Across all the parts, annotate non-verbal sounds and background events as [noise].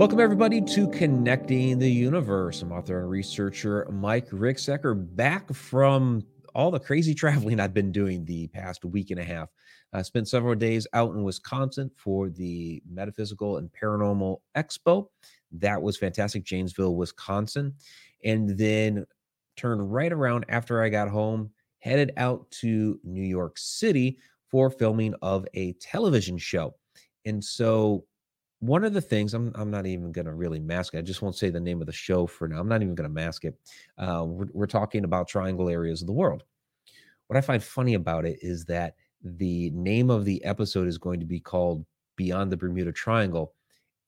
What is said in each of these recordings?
Welcome, everybody, to Connecting the Universe. I'm author and researcher Mike Ricksecker back from all the crazy [laughs] traveling I've been doing the past week and a half. I spent several days out in Wisconsin for the Metaphysical and Paranormal Expo. That was fantastic, Janesville, Wisconsin. And then turned right around after I got home, headed out to New York City for filming of a television show. And so one of the things I'm I'm not even going to really mask it. I just won't say the name of the show for now. I'm not even going to mask it. Uh, we're, we're talking about triangle areas of the world. What I find funny about it is that the name of the episode is going to be called Beyond the Bermuda Triangle,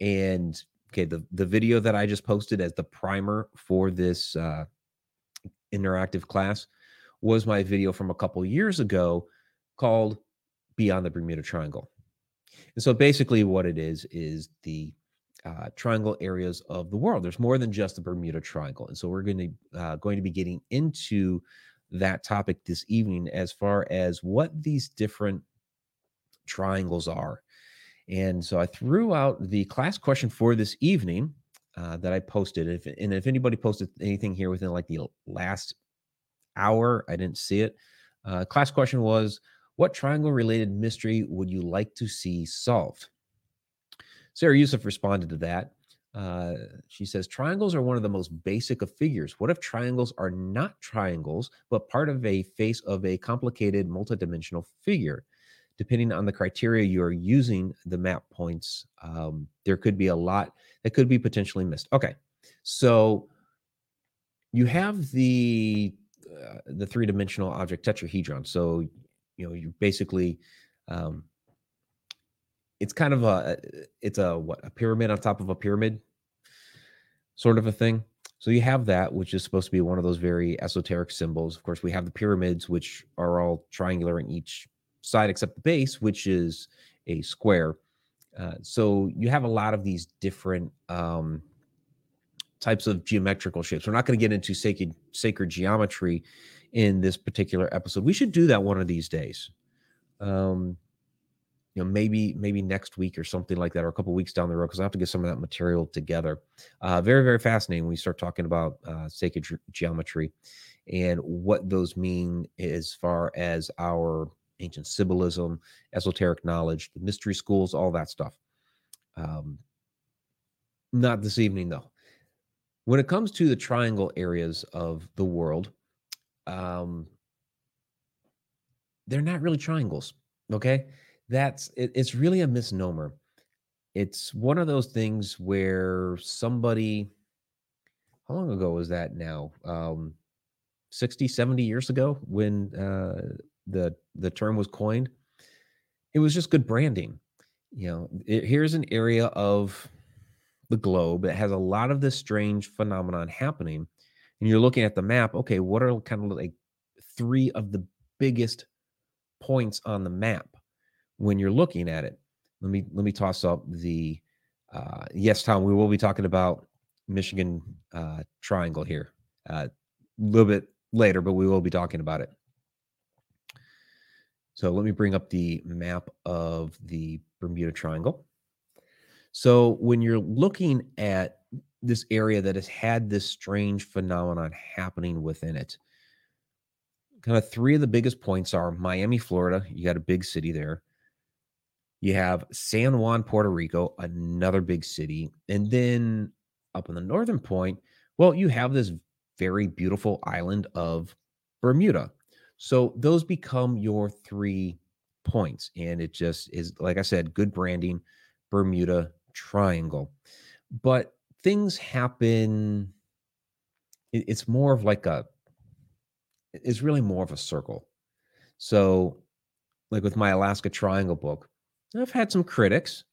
and okay, the the video that I just posted as the primer for this uh, interactive class was my video from a couple years ago called Beyond the Bermuda Triangle. And so basically, what it is is the uh, triangle areas of the world. There's more than just the Bermuda Triangle, and so we're going to uh, going to be getting into that topic this evening as far as what these different triangles are. And so I threw out the class question for this evening uh, that I posted. If, and if anybody posted anything here within like the last hour, I didn't see it. Uh, class question was what triangle related mystery would you like to see solved? Sarah Yusuf responded to that. Uh, she says triangles are one of the most basic of figures. What if triangles are not triangles, but part of a face of a complicated multidimensional figure? Depending on the criteria you are using, the map points, um, there could be a lot that could be potentially missed. Okay, so you have the uh, the three dimensional object tetrahedron. So you know you're basically um, it's kind of a it's a what a pyramid on top of a pyramid sort of a thing. So you have that which is supposed to be one of those very esoteric symbols. Of course we have the pyramids which are all triangular in each side except the base which is a square. Uh, so you have a lot of these different um, types of geometrical shapes. We're not going to get into sacred sacred geometry in this particular episode. We should do that one of these days. Um, you know, maybe maybe next week or something like that, or a couple weeks down the road, because I have to get some of that material together. Uh, very very fascinating when we start talking about uh, sacred ge- geometry and what those mean as far as our ancient symbolism, esoteric knowledge, the mystery schools, all that stuff. Um, not this evening though. When it comes to the triangle areas of the world, um, they're not really triangles. Okay. That's it, it's really a misnomer. It's one of those things where somebody, how long ago was that now? Um, 60, 70 years ago when uh, the the term was coined. It was just good branding. You know, it, here's an area of the globe that has a lot of this strange phenomenon happening and you're looking at the map, okay, what are kind of like three of the biggest points on the map when you're looking at it? Let me let me toss up the uh, yes, Tom. We will be talking about Michigan uh, Triangle here uh, a little bit later, but we will be talking about it. So let me bring up the map of the Bermuda Triangle. So when you're looking at this area that has had this strange phenomenon happening within it. Kind of three of the biggest points are Miami, Florida. You got a big city there. You have San Juan, Puerto Rico, another big city. And then up in the northern point, well, you have this very beautiful island of Bermuda. So those become your three points. And it just is, like I said, good branding, Bermuda Triangle. But things happen it's more of like a it's really more of a circle. So like with my alaska triangle book i've had some critics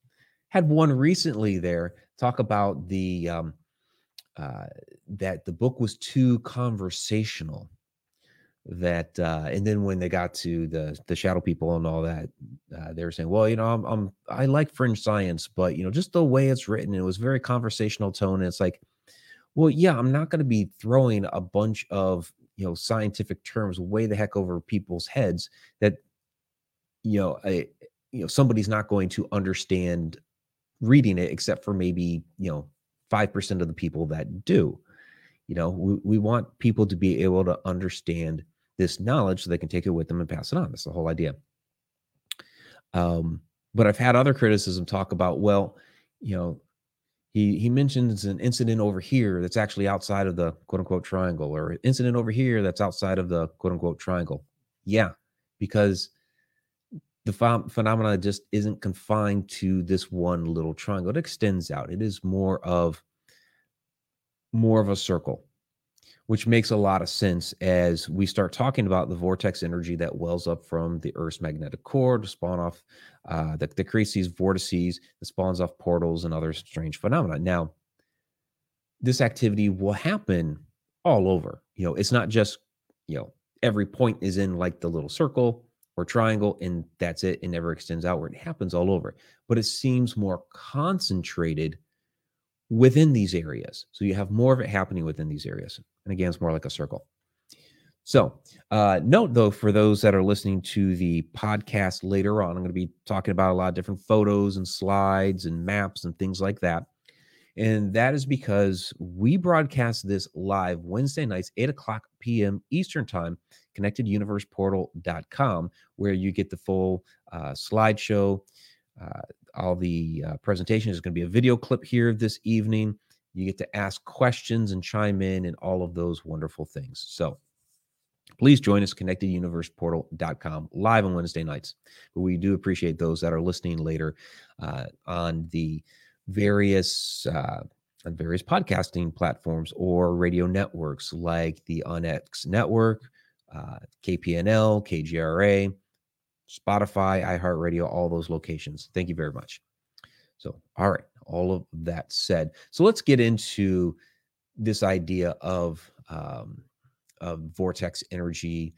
had one recently there talk about the um uh that the book was too conversational that uh and then when they got to the the shadow people and all that uh, they were saying well you know I'm, I'm i like fringe science but you know just the way it's written it was very conversational tone and it's like well yeah i'm not going to be throwing a bunch of you know scientific terms way the heck over people's heads that you know I, you know somebody's not going to understand reading it, except for maybe, you know, 5% of the people that do. You know, we, we want people to be able to understand this knowledge so they can take it with them and pass it on. That's the whole idea. Um, but I've had other criticism talk about, well, you know, he he mentions an incident over here that's actually outside of the quote unquote triangle, or incident over here that's outside of the quote unquote triangle. Yeah, because the ph- phenomena just isn't confined to this one little triangle. It extends out. It is more of more of a circle which makes a lot of sense as we start talking about the vortex energy that wells up from the Earth's magnetic core to spawn off, uh, that, that creates these vortices, that spawns off portals and other strange phenomena. Now, this activity will happen all over. You know, it's not just, you know, every point is in like the little circle or triangle and that's it. It never extends outward. It happens all over, but it seems more concentrated within these areas. So you have more of it happening within these areas. And again, it's more like a circle. So, uh, note though, for those that are listening to the podcast later on, I'm going to be talking about a lot of different photos and slides and maps and things like that. And that is because we broadcast this live Wednesday nights, 8 o'clock p.m. Eastern Time, connecteduniverseportal.com, where you get the full uh, slideshow. Uh, all the uh, presentation is going to be a video clip here this evening. You get to ask questions and chime in and all of those wonderful things. So please join us, connecteduniverseportal.com, live on Wednesday nights. But we do appreciate those that are listening later uh, on the various uh, on various podcasting platforms or radio networks like the OnX Network, uh, KPNL, KGRA, Spotify, iHeartRadio, all those locations. Thank you very much. So, all right all of that said, so let's get into this idea of um, of vortex energy.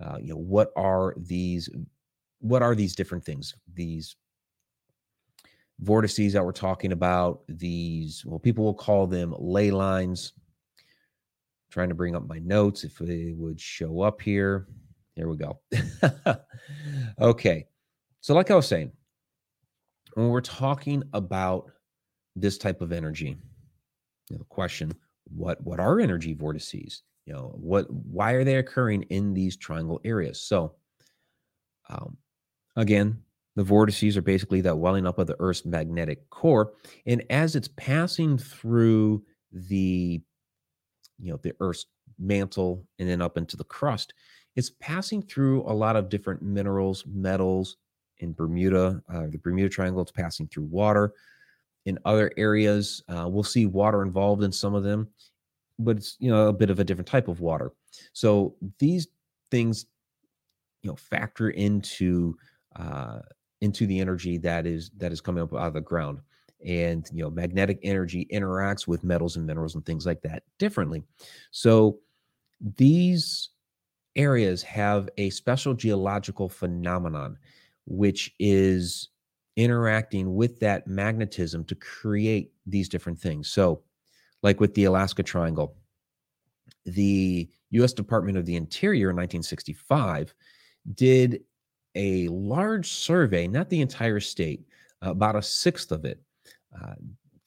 Uh, you know, what are these? What are these different things? These vortices that we're talking about. These, well, people will call them ley lines. I'm trying to bring up my notes if they would show up here. Here we go. [laughs] okay. So, like I was saying, when we're talking about this type of energy. You know, the question: What what are energy vortices? You know, what why are they occurring in these triangle areas? So, um, again, the vortices are basically that welling up of the Earth's magnetic core, and as it's passing through the, you know, the Earth's mantle and then up into the crust, it's passing through a lot of different minerals, metals. In Bermuda, uh, the Bermuda Triangle, it's passing through water in other areas. Uh, we'll see water involved in some of them, but it's you know a bit of a different type of water. So these things, you know, factor into uh, into the energy that is that is coming up out of the ground. And you know, magnetic energy interacts with metals and minerals and things like that differently. So these areas have a special geological phenomenon, which is interacting with that magnetism to create these different things. So, like with the Alaska Triangle, the US Department of the Interior in 1965 did a large survey, not the entire state, about a sixth of it. Uh,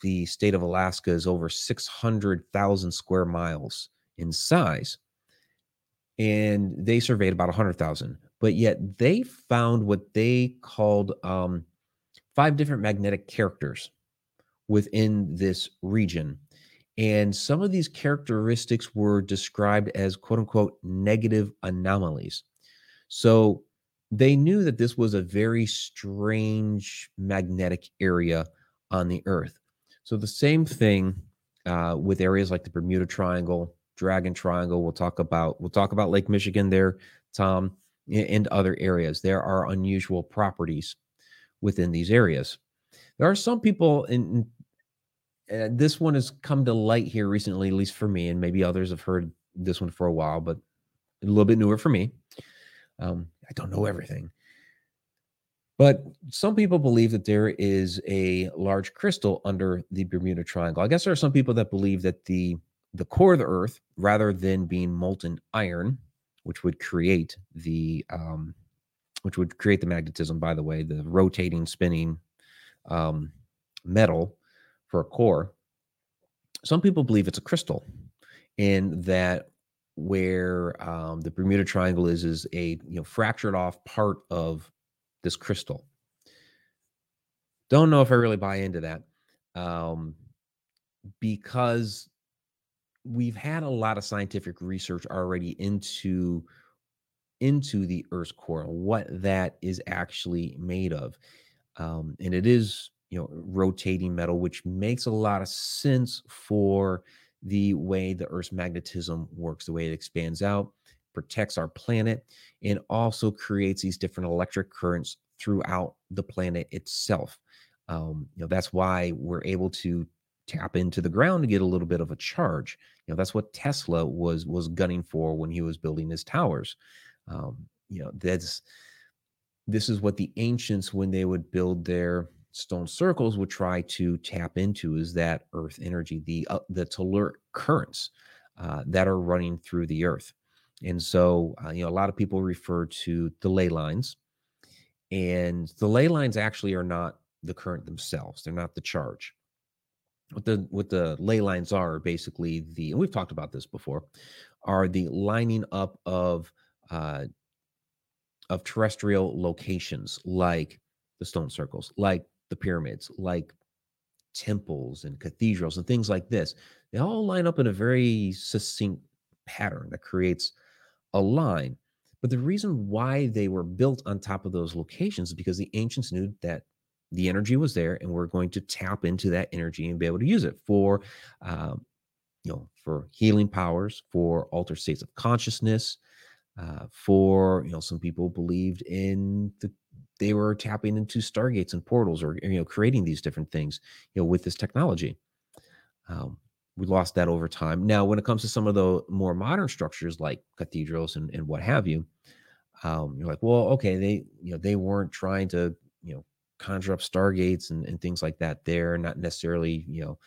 the state of Alaska is over 600,000 square miles in size. And they surveyed about 100,000. But yet they found what they called um, five different magnetic characters within this region. And some of these characteristics were described as quote unquote negative anomalies. So they knew that this was a very strange magnetic area on the earth. So the same thing uh, with areas like the Bermuda Triangle, Dragon Triangle. We'll talk about we'll talk about Lake Michigan there, Tom, and other areas. There are unusual properties within these areas. There are some people, and uh, this one has come to light here recently, at least for me, and maybe others have heard this one for a while, but a little bit newer for me. Um, I don't know everything. But some people believe that there is a large crystal under the Bermuda Triangle. I guess there are some people that believe that the the core of the Earth, rather than being molten iron, which would create the um, which would create the magnetism, by the way, the rotating, spinning um, metal for a core. Some people believe it's a crystal, and that where um, the Bermuda Triangle is is a you know fractured off part of this crystal. Don't know if I really buy into that um, because we've had a lot of scientific research already into into the Earth's core, what that is actually made of, um, and it is you know rotating metal, which makes a lot of sense for the way the Earth's magnetism works, the way it expands out, protects our planet, and also creates these different electric currents throughout the planet itself. Um, you know, that's why we're able to tap into the ground to get a little bit of a charge. You know, that's what Tesla was was gunning for when he was building his towers. Um, you know, that's this is what the ancients, when they would build their stone circles, would try to tap into is that earth energy, the uh, the telluric currents uh, that are running through the earth. And so, uh, you know, a lot of people refer to the ley lines, and the ley lines actually are not the current themselves; they're not the charge. What the what the ley lines are basically the, and we've talked about this before, are the lining up of uh, of terrestrial locations like the stone circles, like the pyramids, like temples and cathedrals and things like this. They all line up in a very succinct pattern that creates a line. But the reason why they were built on top of those locations is because the ancients knew that the energy was there and we're going to tap into that energy and be able to use it for um, you know for healing powers for altered states of consciousness uh, for you know some people believed in the they were tapping into stargates and portals or you know creating these different things you know with this technology. Um, we lost that over time. Now when it comes to some of the more modern structures like cathedrals and, and what have you um, you're like well okay they you know they weren't trying to conjure up stargates and, and things like that they're not necessarily you know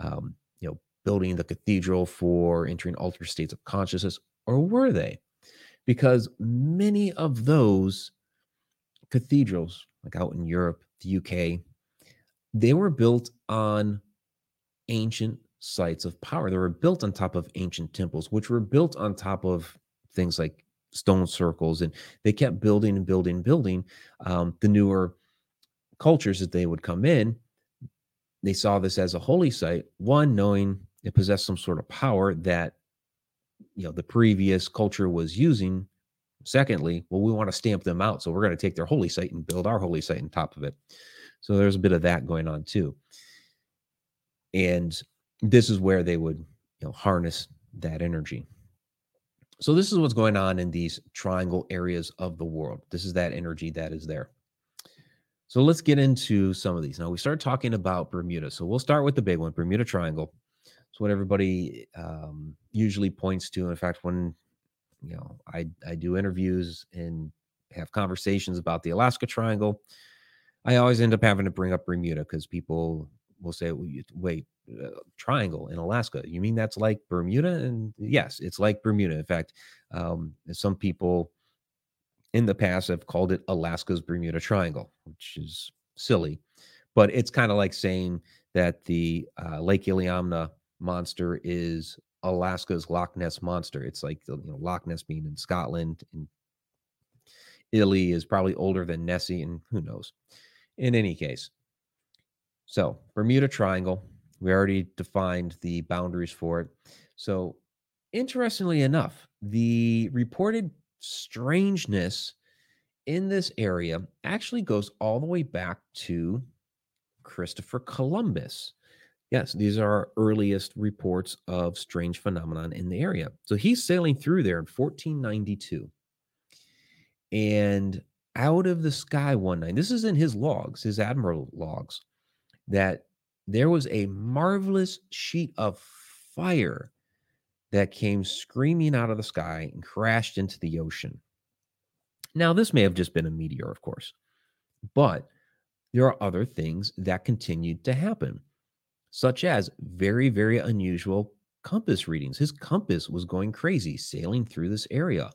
um, you know building the cathedral for entering altered states of consciousness or were they because many of those cathedrals, like out in Europe, the UK, they were built on ancient sites of power. They were built on top of ancient temples, which were built on top of things like stone circles. And they kept building and building and building. Um, the newer cultures that they would come in, they saw this as a holy site, one, knowing it possessed some sort of power that you know the previous culture was using. Secondly well we want to stamp them out so we're going to take their holy site and build our holy site on top of it. So there's a bit of that going on too. And this is where they would you know harness that energy. So this is what's going on in these triangle areas of the world. This is that energy that is there so let's get into some of these now we start talking about bermuda so we'll start with the big one bermuda triangle it's what everybody um, usually points to. In fact, when you know I I do interviews and have conversations about the Alaska Triangle, I always end up having to bring up Bermuda because people will say, "Wait, uh, triangle in Alaska? You mean that's like Bermuda?" And yes, it's like Bermuda. In fact, um, some people in the past have called it Alaska's Bermuda Triangle, which is silly, but it's kind of like saying that the uh, Lake Iliamna monster is Alaska's Loch Ness monster. It's like you know Loch Ness being in Scotland and Italy is probably older than Nessie, and who knows. In any case, so Bermuda Triangle, we already defined the boundaries for it. So, interestingly enough, the reported strangeness in this area actually goes all the way back to Christopher Columbus. Yes, these are our earliest reports of strange phenomenon in the area. So he's sailing through there in 1492. And out of the sky one night, this is in his logs, his admiral logs, that there was a marvelous sheet of fire that came screaming out of the sky and crashed into the ocean. Now, this may have just been a meteor, of course, but there are other things that continued to happen such as very, very unusual compass readings. His compass was going crazy sailing through this area.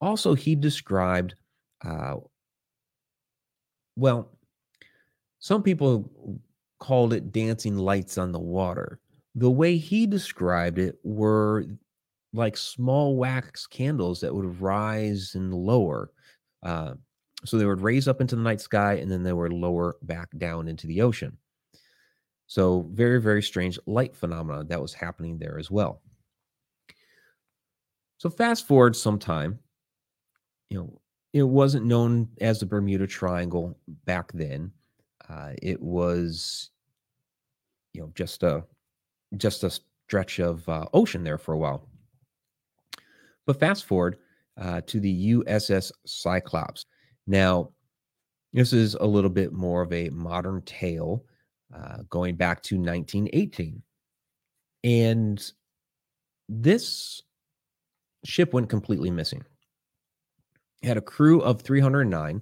Also, he described, uh, well, some people called it dancing lights on the water. The way he described it were like small wax candles that would rise and lower. Uh, so they would raise up into the night sky and then they would lower back down into the ocean. So very, very strange light phenomena that was happening there as well. So fast forward some time, you know, it wasn't known as the Bermuda Triangle back then. Uh, it was, you know, just a just a stretch of uh, ocean there for a while. But fast forward uh, to the USS Cyclops. Now, this is a little bit more of a modern tale uh, going back to 1918. And this ship went completely missing. It had a crew of 309,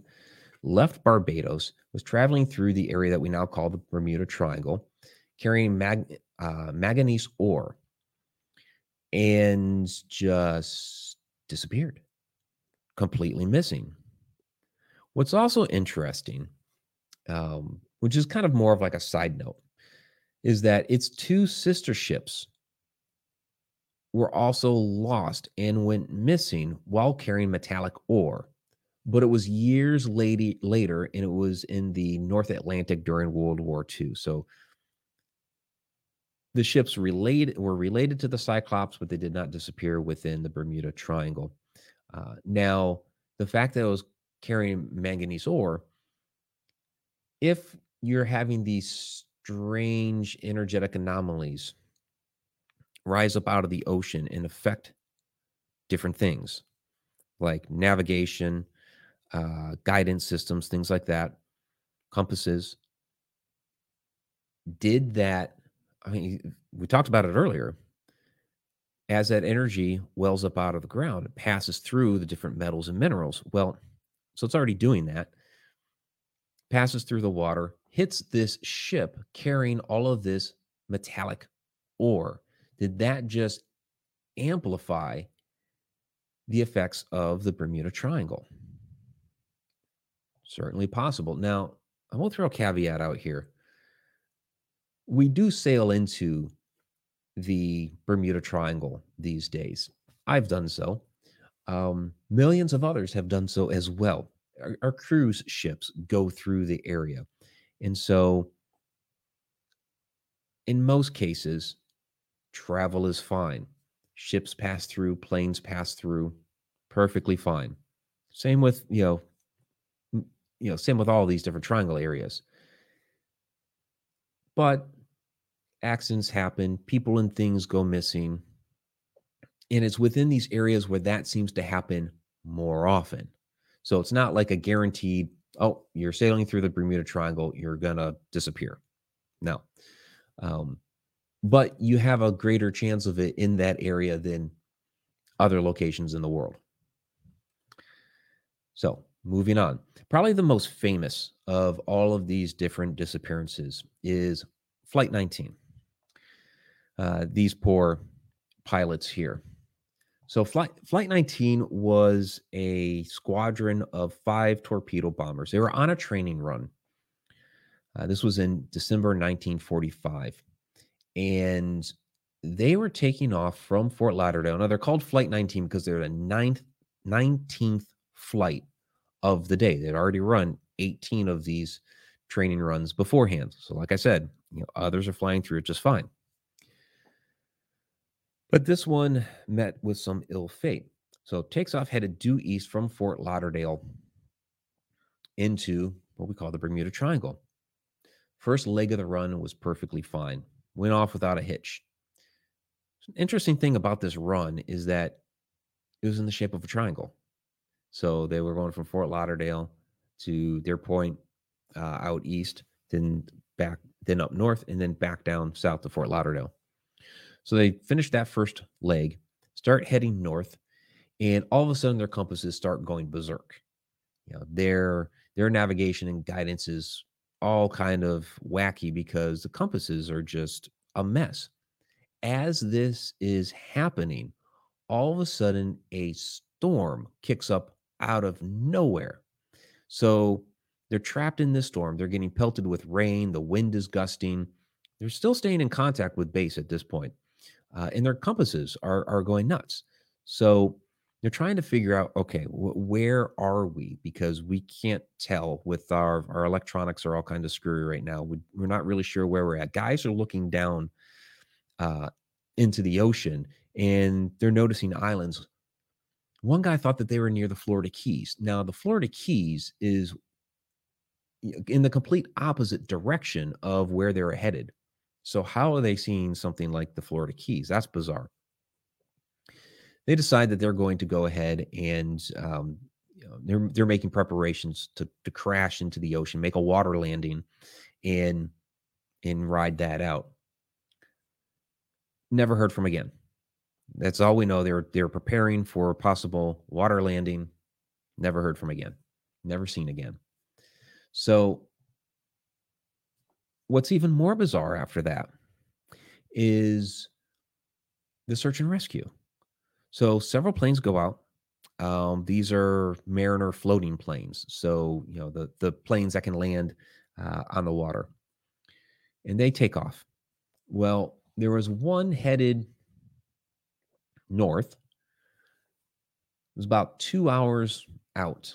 left Barbados, was traveling through the area that we now call the Bermuda Triangle, carrying mag- uh, manganese ore, and just disappeared, completely missing. What's also interesting, um, which is kind of more of like a side note, is that its two sister ships were also lost and went missing while carrying metallic ore. But it was years late, later, and it was in the North Atlantic during World War II. So the ships related were related to the Cyclops, but they did not disappear within the Bermuda Triangle. Uh, now, the fact that it was carrying manganese ore, if you're having these strange energetic anomalies rise up out of the ocean and affect different things like navigation, uh, guidance systems, things like that, compasses. Did that, I mean, we talked about it earlier. As that energy wells up out of the ground, it passes through the different metals and minerals. Well, so it's already doing that, passes through the water, hits this ship carrying all of this metallic ore did that just amplify the effects of the Bermuda Triangle? Certainly possible. Now, I will throw a caveat out here. We do sail into the Bermuda Triangle these days. I've done so. Um, millions of others have done so as well. Our, our cruise ships go through the area. And so, in most cases, travel is fine. Ships pass through, planes pass through, perfectly fine. Same with, you know, you know, same with all these different triangle areas. But accidents happen, people and things go missing. And it's within these areas where that seems to happen more often. So it's not like a guaranteed, oh, you're sailing through the Bermuda Triangle, you're going to disappear. No. Um, but you have a greater chance of it in that area than other locations in the world. So, moving on. Probably the most famous of all of these different disappearances is Flight 19. Uh, these poor pilots here. So, Flight, Flight 19 was a squadron of five torpedo bombers. They were on a training run. Uh, this was in December 1945 and they were taking off from Fort Lauderdale. Now they're called Flight 19 because they're the ninth, 19th flight of the day. They'd already run 18 of these training runs beforehand. So, like I said, you know, others are flying through it just fine. But this one met with some ill fate. So takes off headed due east from Fort Lauderdale into what we call the Bermuda Triangle. First leg of the run was perfectly fine went off without a hitch. An Interesting thing about this run is that it was in the shape of a triangle. So they were going from Fort Lauderdale to their point uh, out east, then back, then up north, and then back down south to Fort Lauderdale. So they finish that first leg, start heading north, and all of a sudden their compasses start going berserk. You know, their their navigation and guidance is all kind of wacky because the compasses are just a mess. As this is happening, all of a sudden a storm kicks up out of nowhere. So They're trapped in this storm. They're getting pelted with rain. The wind is gusting. They're still staying in contact with base at this point. Uh, and their compasses are, are going nuts. So they're trying to figure out okay, wh- where are we? Because we can't tell with our, our electronics are all kind of screwy right now. We, we're not really sure where we're at. Guys are looking down uh, into the ocean and they're noticing islands. One guy thought that they were near the Florida Keys. Now, the Florida Keys is in the complete opposite direction of where they're headed. So, how are they seeing something like the Florida Keys? That's bizarre. They decide that they're going to go ahead and um, you know, they're they're making preparations to to crash into the ocean, make a water landing, and and ride that out. Never heard from again. That's all we know. They're they're preparing for a possible water landing. Never heard from again. Never seen again. So, what's even more bizarre after that is the search and rescue. So, several planes go out. Um, these are Mariner floating planes. So, you know, the, the planes that can land uh, on the water. And they take off. Well, there was one headed north. It was about two hours out.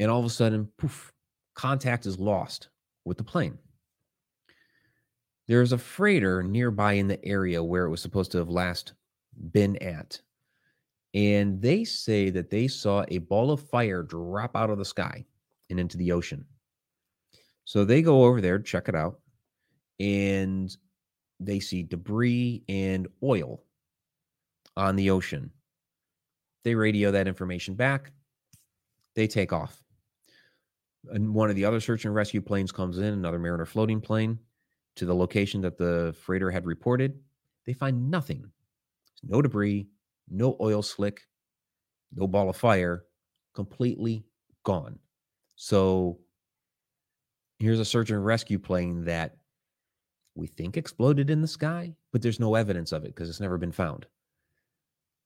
And all of a sudden, poof, contact is lost with the plane. There's a freighter nearby in the area where it was supposed to have last been at. And they say that they saw a ball of fire drop out of the sky and into the ocean. So they go over there, check it out, and they see debris and oil on the ocean. They radio that information back. They take off and one of the other search and rescue planes comes in, another Mariner floating plane, to the location that the freighter had reported. They find nothing no debris, no oil slick, no ball of fire, completely gone. So here's a search and rescue plane that we think exploded in the sky, but there's no evidence of it because it's never been found.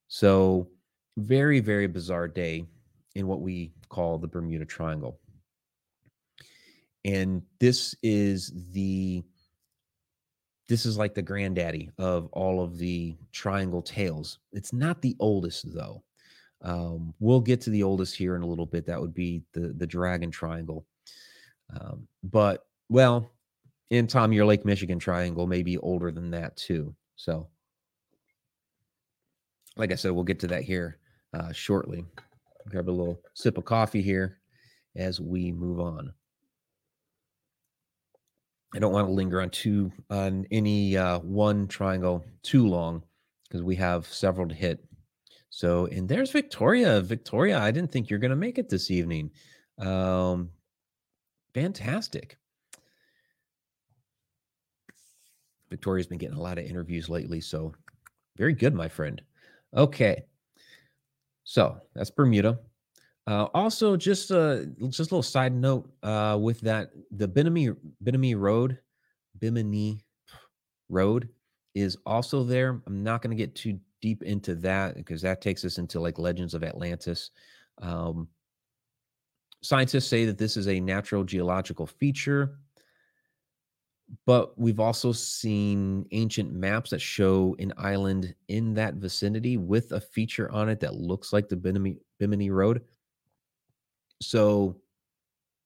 So, very, very bizarre day in what we call the Bermuda Triangle and this is the this is like the granddaddy of all of the triangle tales. It's not the oldest though. Um, we'll get to the oldest here in a little bit. That would be the the dragon triangle. Um, but well in tom your lake michigan triangle may be older than that too. So like i said we'll get to that here uh, shortly. Grab a little sip of coffee here as we move on I don't want to linger on two on any uh, one triangle too long because we have several to hit. So, and there's Victoria. Victoria, I didn't think you're going to make it this evening. Um, fantastic. Victoria's been getting a lot of interviews lately, so very good, my friend. Okay, so that's Bermuda. Uh, also, just uh, just a little side note uh, with that, the Bimini Bimini Road, Bimini Road is also there. I'm not going to get too deep into that because that takes us into like Legends of Atlantis. Um, scientists say that this is a natural geological feature, but we've also seen ancient maps that show an island in that vicinity with a feature on it that looks like the Bimini, Bimini Road. So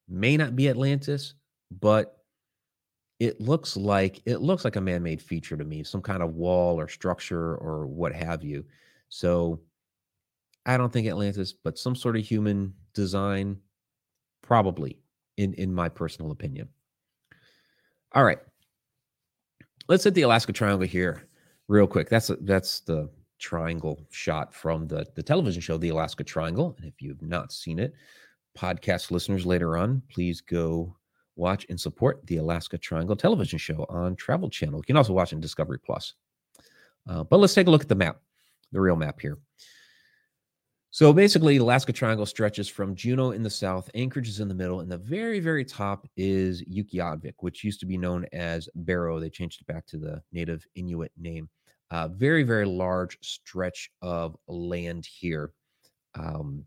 may not be Atlantis, but it looks like it looks like a man-made feature to me, some kind of wall or structure or what have you. So I don't think Atlantis, but some sort of human design, probably, in in my personal opinion. All right, let's hit the Alaska Triangle here, real quick. That's a, that's the triangle shot from the the television show, The Alaska Triangle. And if you've not seen it, podcast listeners later on, please go watch and support the Alaska Triangle television show on Travel Channel. You can also watch on Discovery Plus. Uh, but let's take a look at the map, the real map here. So basically, Alaska Triangle stretches from Juneau in the south, Anchorage is in the middle, and the very, very top is Utqiagvik, which used to be known as Barrow. They changed it back to the native Inuit name. Uh, very, very large stretch of land here. Um,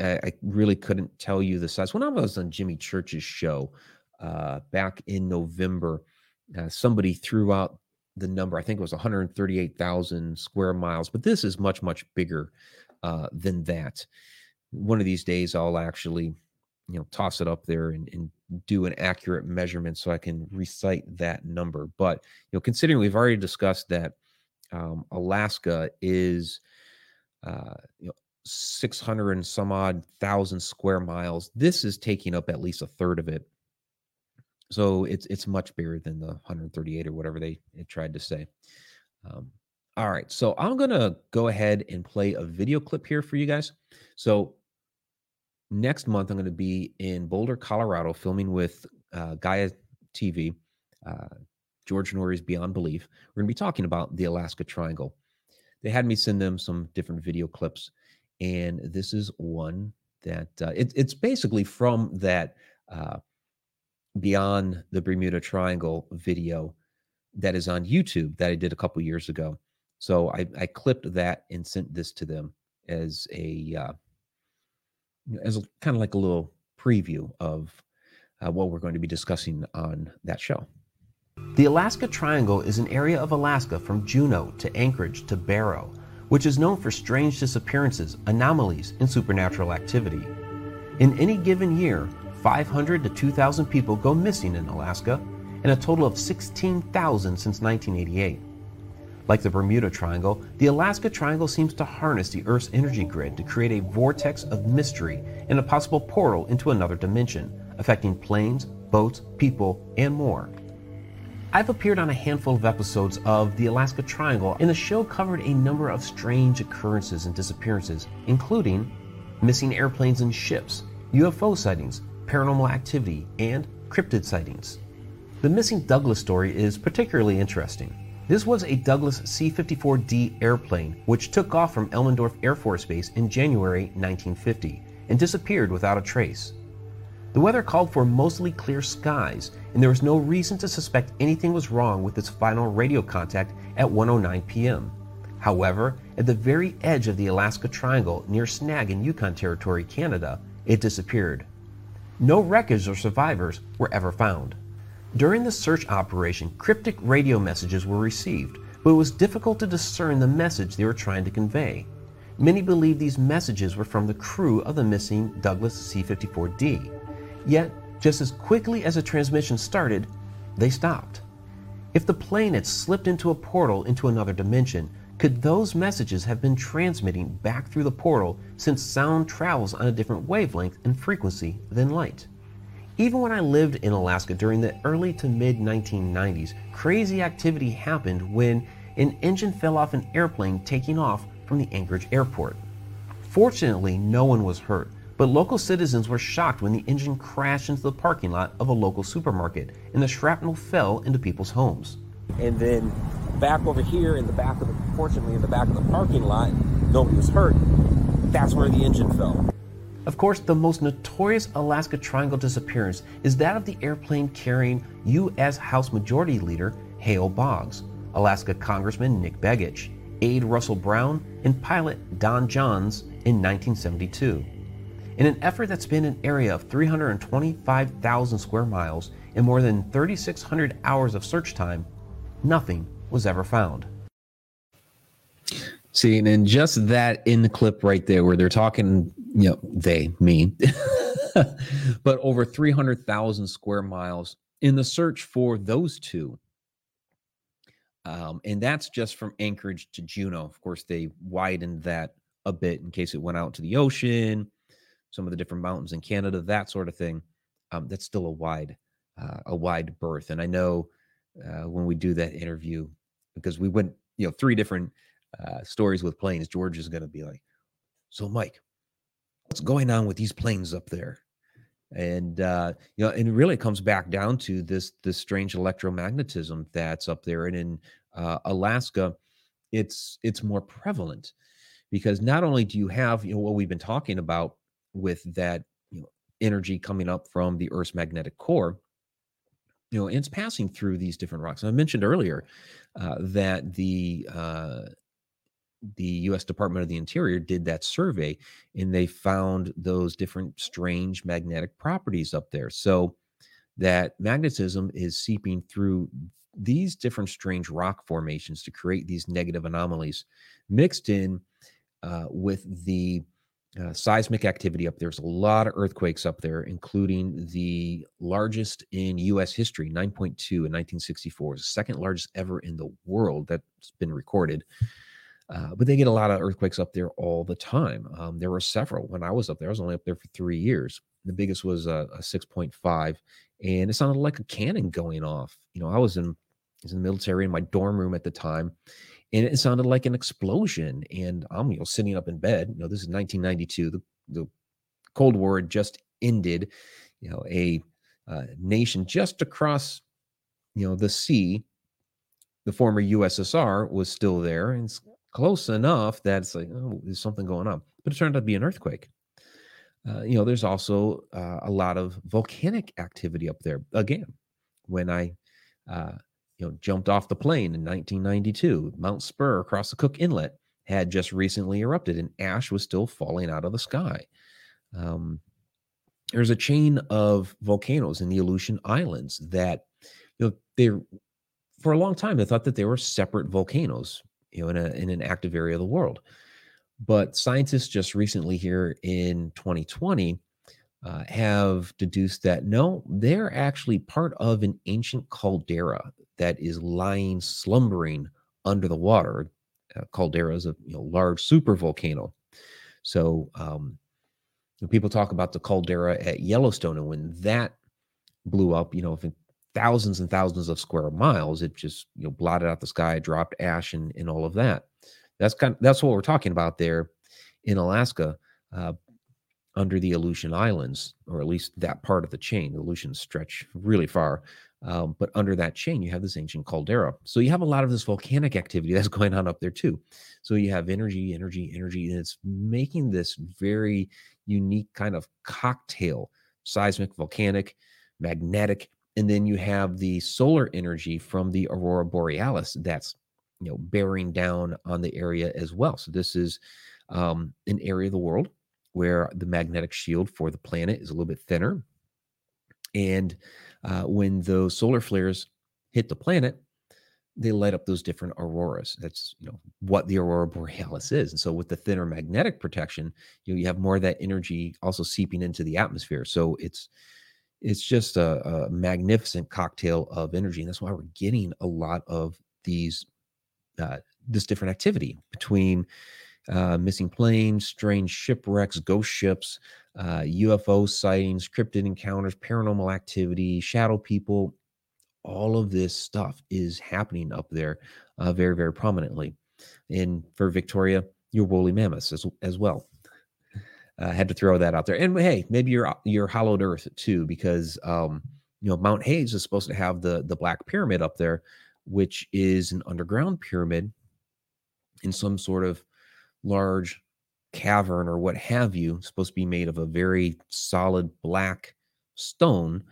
I, really couldn't tell you the size. When I was on Jimmy Church's show uh, back in November, uh, somebody threw out the number. I think it was 138,000 square miles, but this is much much bigger uh, than that. One of these days, I'll actually, you know, toss it up there and, and do an accurate measurement so I can recite that number. But you know, considering we've already discussed that um, Alaska is, uh, you know, 600 and some odd thousand square miles. This is taking up at least a third of it. So it's it's much bigger than the 138 or whatever they, tried to say. Um, all right, so I'm gonna go ahead and play a video clip here for you guys. So next month I'm going to be in Boulder, Colorado, filming with uh, Gaia TV, uh, George Noory's Beyond Belief. We're to be talking about the Alaska Triangle. They had me send them some different video clips, and this is one that uh, it, it's basically from that uh, Beyond the Bermuda Triangle video that is on YouTube that I did a couple years ago. So I, I clipped that and sent this to them as a uh, as a, kind of like a little preview of uh, what we're going to be discussing on that show. The Alaska Triangle is an area of Alaska from Juneau to Anchorage to Barrow, which is known for strange disappearances, anomalies, and supernatural activity. In any given year, 500 to 2,000 people go missing in Alaska, and a total of 16,000 since 1988. Like the Bermuda Triangle, the Alaska Triangle seems to harness the Earth's energy grid to create a vortex of mystery and a possible portal into another dimension, affecting planes, boats, people, and more. I've appeared on a handful of episodes of The Alaska Triangle, and the show covered a number of strange occurrences and disappearances, including missing airplanes and ships, UFO sightings, paranormal activity, and cryptid sightings. The missing Douglas story is particularly interesting. This was a Douglas C 54D airplane which took off from Elmendorf Air Force Base in January 1950 and disappeared without a trace. The weather called for mostly clear skies, and there was no reason to suspect anything was wrong with its final radio contact at 1:09 p.m. However, at the very edge of the Alaska Triangle near Snag in Yukon Territory, Canada, it disappeared. No wreckage or survivors were ever found. During the search operation, cryptic radio messages were received, but it was difficult to discern the message they were trying to convey. Many believe these messages were from the crew of the missing Douglas C 54D. Yet, just as quickly as the transmission started, they stopped. If the plane had slipped into a portal into another dimension, could those messages have been transmitting back through the portal since sound travels on a different wavelength and frequency than light? Even when I lived in Alaska during the early to mid 1990s, crazy activity happened when an engine fell off an airplane taking off from the Anchorage airport. Fortunately, no one was hurt, but local citizens were shocked when the engine crashed into the parking lot of a local supermarket and the shrapnel fell into people's homes. And then back over here in the back of the, fortunately in the back of the parking lot, nobody was hurt. That's where the engine fell. Of course, the most notorious Alaska Triangle disappearance is that of the airplane carrying U.S. House Majority Leader Hale Boggs, Alaska Congressman Nick Begich, aide Russell Brown, and pilot Don Jonz in 1972. In an effort that spanned an area of 325,000 square miles and more than 3,600 hours of search time, nothing was ever found. See, and just that in the clip right there, where they're talking, you know, they, me, [laughs] but over 300,000 square miles in the search for those two. Um, and that's just from Anchorage to Juneau. Of course, they widened that a bit in case it went out to the ocean, some of the different mountains in Canada, that sort of thing. Um, that's still a wide, uh, a wide berth. And I know uh, when we do that interview, because we went, you know, three different uh, stories with planes, George is going to be like, "So, Mike, what's going on with these planes up there?" And uh, you know, and it really comes back down to this this strange electromagnetism that's up there, and in uh, Alaska, it's it's more prevalent because not only do you have you know what we've been talking about with that you know energy coming up from the Earth's magnetic core, you know, and it's passing through these different rocks. And I mentioned earlier uh, that the uh, the U.S. Department of the Interior did that survey, and they found those different strange magnetic properties up there. So that magnetism is seeping through these different strange rock formations to create these negative anomalies, mixed in uh, with the uh, seismic activity up there. There's a lot of earthquakes up there, including the largest in U.S. history, 9.2 in 1964, is the second largest ever in the world that's been recorded. Uh, but they get a lot of earthquakes up there all the time. Um, there were several when I was up there. I was only up there for three years. The biggest was a, a 6.5, and it sounded like a cannon going off. You know, I was in, I was in the military in my dorm room at the time, and it sounded like an explosion. And I'm, you know, sitting up in bed. You know, this is 1992. The, the Cold War had just ended. You know, a uh, nation just across, you know, the sea, the former USSR was still there, and it's close enough that it's like, oh, there's something going on. But it turned out to be an earthquake. Uh, you know, there's also uh, a lot of volcanic activity up there. Again, when I uh, you know, jumped off the plane in 1992. Mount Spurr across the Cook Inlet had just recently erupted, and ash was still falling out of the sky. Um, there's a chain of volcanoes in the Aleutian Islands that, you know, they for a long time they thought that they were separate volcanoes, you know, in a in an active area of the world. But scientists just recently here in 2020 uh, have deduced that no, they're actually part of an ancient caldera that is lying slumbering under the water. Uh, caldera is a you know, large super volcano. So um, people talk about the caldera at Yellowstone, and when that blew up, you know, thousands and thousands of square miles, it just you know blotted out the sky, dropped ash, and, and all of that. That's kind of, that's what we're talking about there in Alaska. Uh, under the Aleutian Islands, or at least that part of the chain. The Aleutians stretch really far. Um, but under that chain, you have this ancient caldera. So you have a lot of this volcanic activity [laughs] that's going on up there too. So you have energy, energy, energy, and it's making this very unique kind of cocktail seismic, volcanic, magnetic. And then you have the solar energy from the aurora borealis that's you know bearing down on the area as well. So this is um, an area of the world where the magnetic shield for the planet is a little bit thinner. And uh, when those solar flares hit the planet, they light up those different auroras. That's you know what the aurora [laughs] borealis is. And so with the thinner magnetic protection, you know you have more of that energy also seeping into the atmosphere. So it's it's just a, a magnificent cocktail of energy, and that's why we're getting a lot of these uh, this different activity between uh, missing planes, strange shipwrecks, ghost ships, uh, UFO sightings, cryptid encounters, paranormal activity, shadow people. All of this stuff is happening up there uh, very, very prominently. And for Victoria, your woolly mammoths as, as well. Uh, had to throw that out there. And hey, maybe your your hollowed earth too, because um, you know Mount Hayes is supposed to have the the Black Pyramid up there, which is an underground pyramid in some sort of large cavern or what have you, supposed to be made of a very solid black stone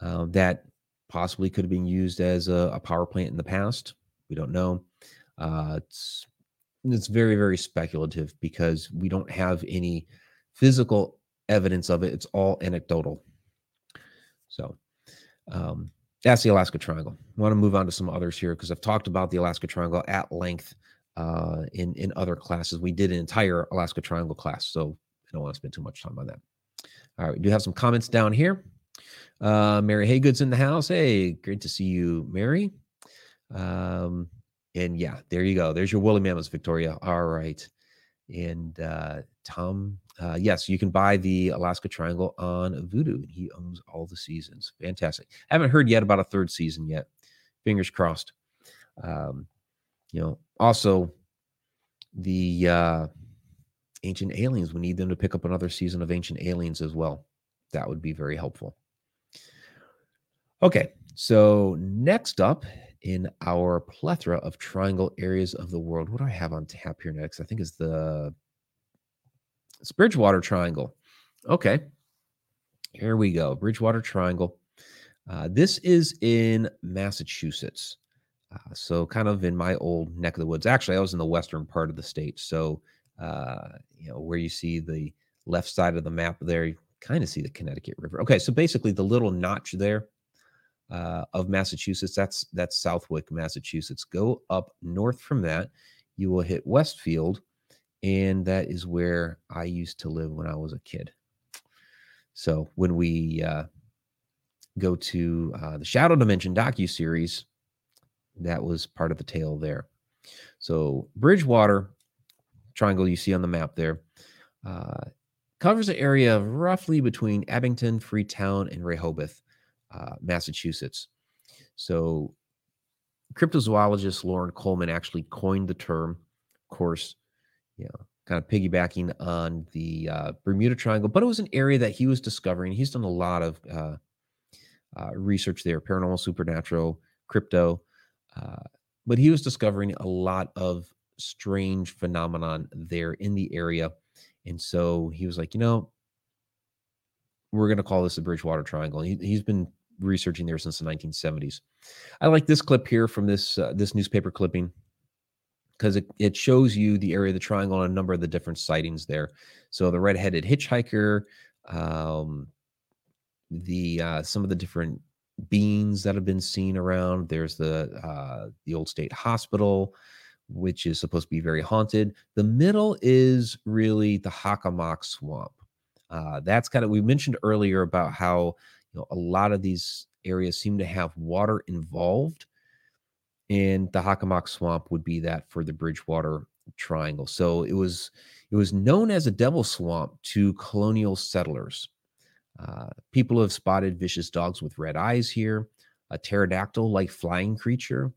uh, that possibly could have been used as a, a, power plant in the past. We don't know. Uh, it's it's very very speculative because we don't have any physical evidence of it. It's all anecdotal. So um, that's the Alaska Triangle. I want to move on to some others here because I've talked about the Alaska Triangle at length uh, in in other classes. We did an entire Alaska Triangle class, so I don't want to spend too much time on that. All right, we do have some comments down here. Uh, Mary Haygood's in the house. Hey, great to see you, Mary. Um, and yeah, there you go. There's your woolly mammoths, Victoria. All right. And uh, Tom, uh, yes, you can buy the Alaska Triangle on Vudu. And he owns all the seasons. Fantastic. I haven't heard yet about a third season yet. Fingers crossed. Um, you know, also the uh, Ancient Aliens. We need them to pick up another season of Ancient Aliens as well. That would be very helpful. Okay, so next up in our plethora of triangle areas of the world, what do I have on tap here next? I think is the Bridgewater Triangle. Okay, here we go. Bridgewater Triangle. Uh, this is in Massachusetts. Uh, so kind of in my old neck of the woods. Actually, I was in the western part of the state. So uh, you know where you see the left side of the map there, you kind of see the Connecticut River. Okay, so basically the little notch there uh, of Massachusetts, that's that's Southwick, Massachusetts. Go up north from that, you will hit Westfield, and that is where I used to live when I was a kid. So when we uh, go to uh, the Shadow Dimension docu series, that was part of the tale there. So Bridgewater triangle you see on the map there uh, covers an area of roughly between Abington, Freetown, and Rehoboth, uh, Massachusetts. So cryptozoologist Loren Coleman actually coined the term. Of course, you know, kind of piggybacking on the uh, Bermuda Triangle, but it was an area that he was discovering. He's done a lot of uh, uh, research there, paranormal, supernatural, crypto, uh, but he was discovering a lot of strange phenomenon there in the area, and so he was like, you know, we're going to call this the Bridgewater Triangle. He, he's been researching there since the 1970s. I like this clip here from this uh, this newspaper clipping because it, it shows you the area of the triangle and a number of the different sightings there. So the red-headed hitchhiker, um, the uh, some of the different beings that have been seen around. There's the uh, the old state hospital, which is supposed to be very haunted. The middle is really the Hockomock Swamp. Uh, that's kind of we mentioned earlier about how you know a lot of these areas seem to have water involved and the Hockomock Swamp would be that for the Bridgewater Triangle. So it was it was known as a devil swamp to colonial settlers. Uh, people have spotted vicious dogs with red eyes here, a pterodactyl-like flying creature.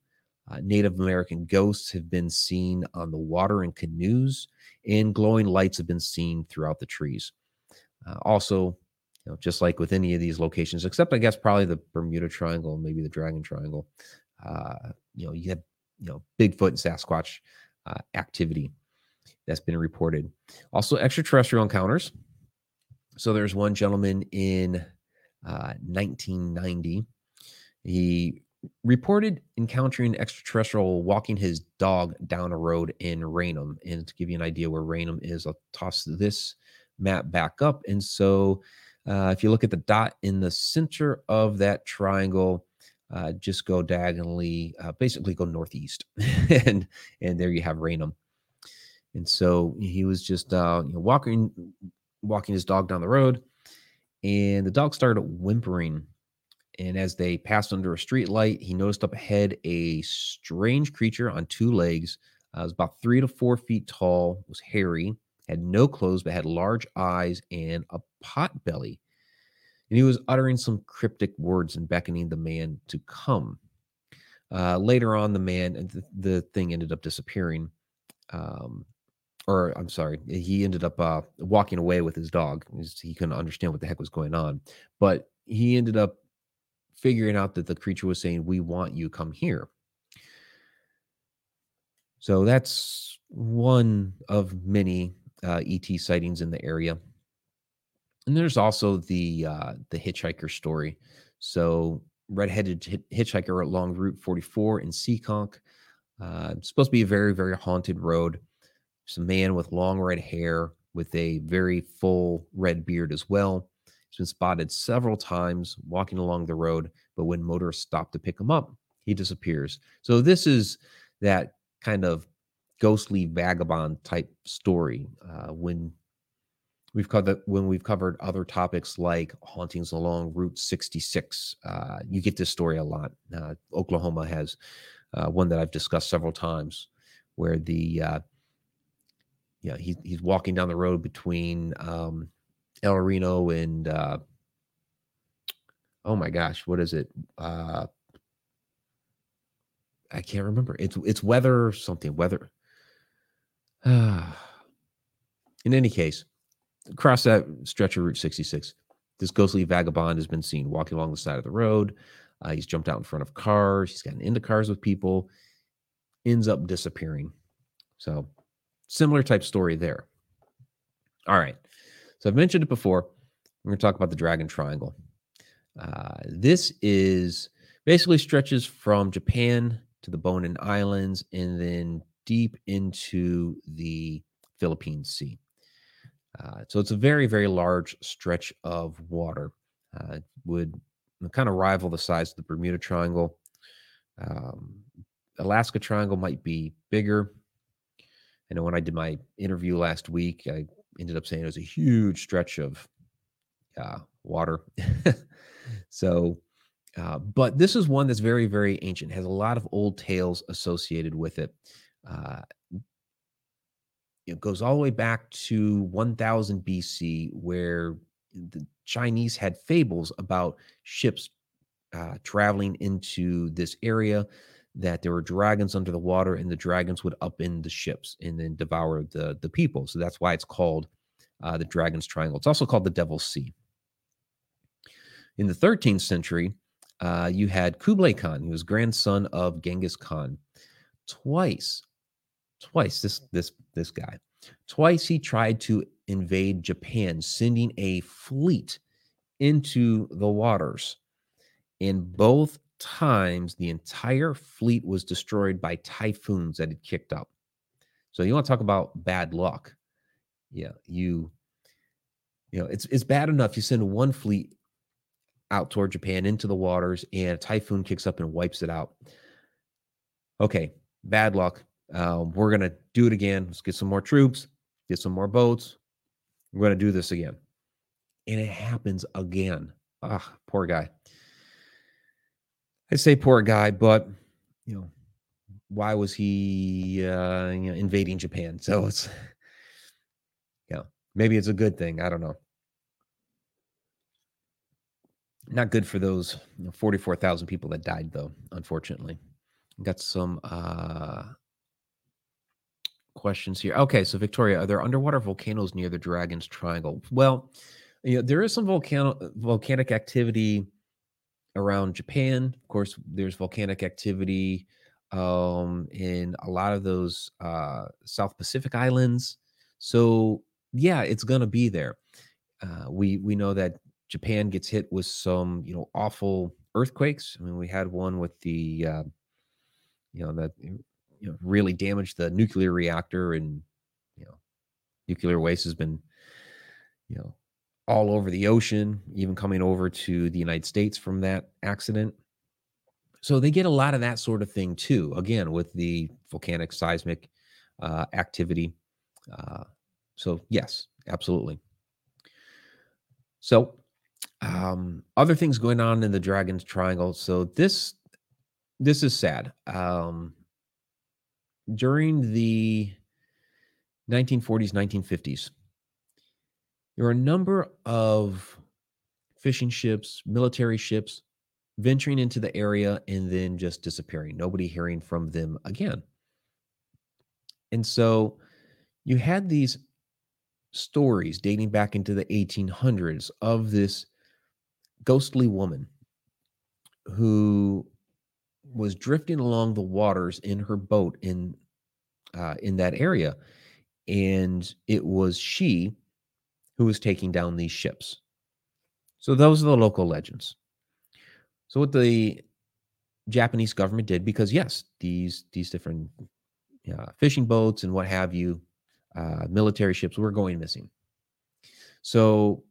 Uh, Native American ghosts have been seen on the water in canoes, and glowing lights have been seen throughout the trees. Uh, also, you know, just like with any of these locations, except I guess probably the Bermuda Triangle, maybe the Dragon Triangle, uh, you know, you have, you know, Bigfoot and Sasquatch uh, activity that's been reported. Also, extraterrestrial encounters. So there's one gentleman in uh, 1990. He reported encountering extraterrestrial walking his dog down a road in Raynham. And to give you an idea where Raynham is, I'll toss this map back up. And so uh, if you look at the dot in the center of that triangle, uh, just go diagonally, uh, basically go northeast, [laughs] and and there you have Raynham. And so he was just uh, you know walking walking his dog down the road, and the dog started whimpering. And as they passed under a street light, he noticed up ahead a strange creature on two legs. Uh, it was about three to four feet tall, was hairy, had no clothes, but had large eyes and a pot belly and he was uttering some cryptic words and beckoning the man to come. Uh, later on, the man and the, the thing ended up disappearing. Um, or I'm sorry, he ended up uh, walking away with his dog. He couldn't understand what the heck was going on, but he ended up figuring out that the creature was saying, "We want you, come here." So that's one of many uh, ET sightings in the area and there's also the uh, the hitchhiker story. So redheaded hitchhiker along Route 44 in Seekonk. Uh, supposed to be a very very haunted road. It's a man with long red hair with a very full red beard as well. He's been spotted several times walking along the road, but when motorists stop to pick him up, he disappears. So this is that kind of ghostly vagabond type story. Uh, when We've covered when we've covered other topics like hauntings along Route 66. Uh, you get this story a lot. Uh, Oklahoma has uh, one that I've discussed several times, where the uh, yeah he, he's walking down the road between um, El Reno and uh, oh my gosh, what is it? Uh, I can't remember. It's it's weather something weather. [sighs] in any case, across that stretch of Route 66, this ghostly vagabond has been seen walking along the side of the road. Uh, he's jumped out in front of cars. He's gotten into cars with people, ends up disappearing. So, similar type story there. All right. So, I've mentioned it before. We're going to talk about the Dragon Triangle. Uh, this is basically stretches from Japan to the Bonin Islands, and then deep into the Philippine Sea. Uh, so it's a very, very large stretch of water. Uh, would kind of rival the size of the Bermuda Triangle. Um, Alaska Triangle might be bigger. I know when I did my interview last week, I ended up saying it was a huge stretch of uh, water. [laughs] so, uh, but this is one that's very, very ancient, has a lot of old tales associated with it. Uh, it goes all the way back to 1000 BC, where the Chinese had fables about ships uh, traveling into this area, that there were dragons under the water, and the dragons would up in the ships and then devour the, the people. So that's why it's called uh, the Dragon's Triangle. It's also called the Devil's Sea. In the 13th century, uh, you had Kublai Khan, who was grandson of Genghis Khan. Twice, twice this this this guy, twice he tried to invade Japan, sending a fleet into the waters. In both times, the entire fleet was destroyed by typhoons that had kicked up. So you want to talk about bad luck? Yeah, you you know it's it's bad enough you send one fleet out toward Japan into the waters, and a typhoon kicks up and wipes it out. Okay, bad luck. Um, we're gonna do it again. Let's get some more troops, get some more boats. We're gonna do this again, and it happens again. Ah, poor guy. I say poor guy, but you know, why was he uh, you know, invading Japan? [laughs] So it's yeah, maybe it's a good thing. I don't know not good for those you know, 44,000 people that died, though, unfortunately. Got some uh, questions here. Okay, so Victoria, are there underwater volcanoes near the Dragon's Triangle? Well, you know, there is some volcano volcanic activity around Japan. Of course, there's volcanic activity um, in a lot of those uh, South Pacific islands. So yeah, it's gonna be there. Uh, we we know that Japan gets hit with some, you know, awful earthquakes. I mean, we had one with the, uh, you know, that you know really damaged the nuclear reactor, and you know, nuclear waste has been, you know, all over the ocean, even coming over to the United States from that accident. So they get a lot of that sort of thing too. Again, with the volcanic seismic uh, activity. Uh, so yes, absolutely. So um, other things going on in the Dragon's Triangle. So this this is sad. Um, during the 1940s, 1950s, there are a number of fishing ships, military ships venturing into the area and then just disappearing, nobody hearing from them again. And so you had these stories dating back into the 1800s of this ghostly woman who was drifting along the waters in her boat in uh, in that area, and it was she who was taking down these ships. So those are the local legends. So what the Japanese government did, because yes, these these different uh, fishing boats and what have you, uh, military ships were going missing. So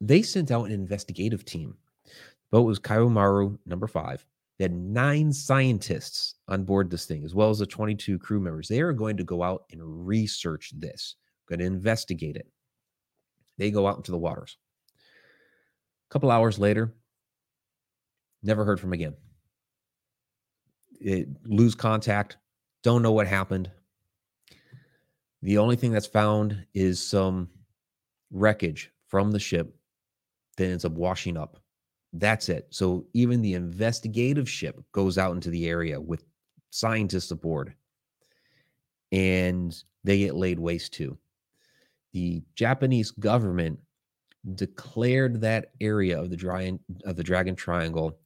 they sent out an investigative team. The boat was Kaiyo Maru number five. They had nine scientists on board this thing, as well as the 22 crew members. They are going to go out and research this, going to investigate it. They go out into the waters. A couple hours later, never heard from again. It, lose contact, don't know what happened. The only thing that's found is some wreckage from the ship then ends up washing up. That's it. So even the investigative ship goes out into the area with scientists aboard and they get laid waste too. The Japanese government declared that area of the dry, of the Dragon Triangle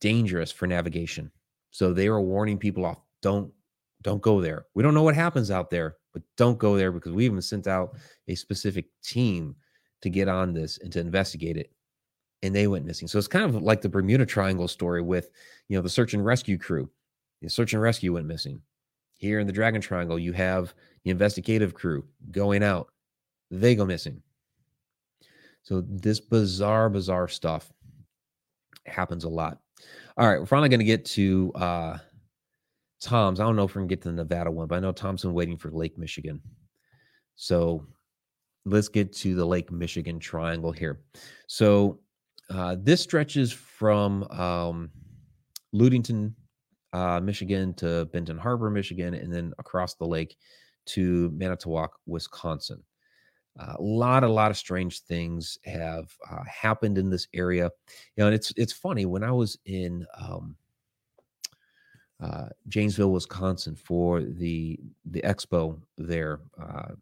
dangerous for navigation. So they were warning people off, don't don't go there. We don't know what happens out there, but don't go there because we even sent out a specific team to get on this and to investigate it and they went missing so it's kind of like the bermuda triangle story with you know the search and rescue crew The search and rescue went missing. Here in the Dragon Triangle, you have the investigative crew going out. They go missing. So this bizarre, bizarre stuff happens a lot. All right, we're finally going to get to uh, Tom's. I don't know if we're going to get to the Nevada one, but I know Tom's been waiting for Lake Michigan. So let's get to the Lake Michigan Triangle here. So uh, this stretches from um, Ludington, uh, Michigan to Benton Harbor, Michigan, and then across the lake to Manitowoc, Wisconsin. Uh, a lot, a lot of strange things have uh, happened in this area. You know, and it's it's funny when I was in um, uh, Janesville, Wisconsin, for the the expo there uh,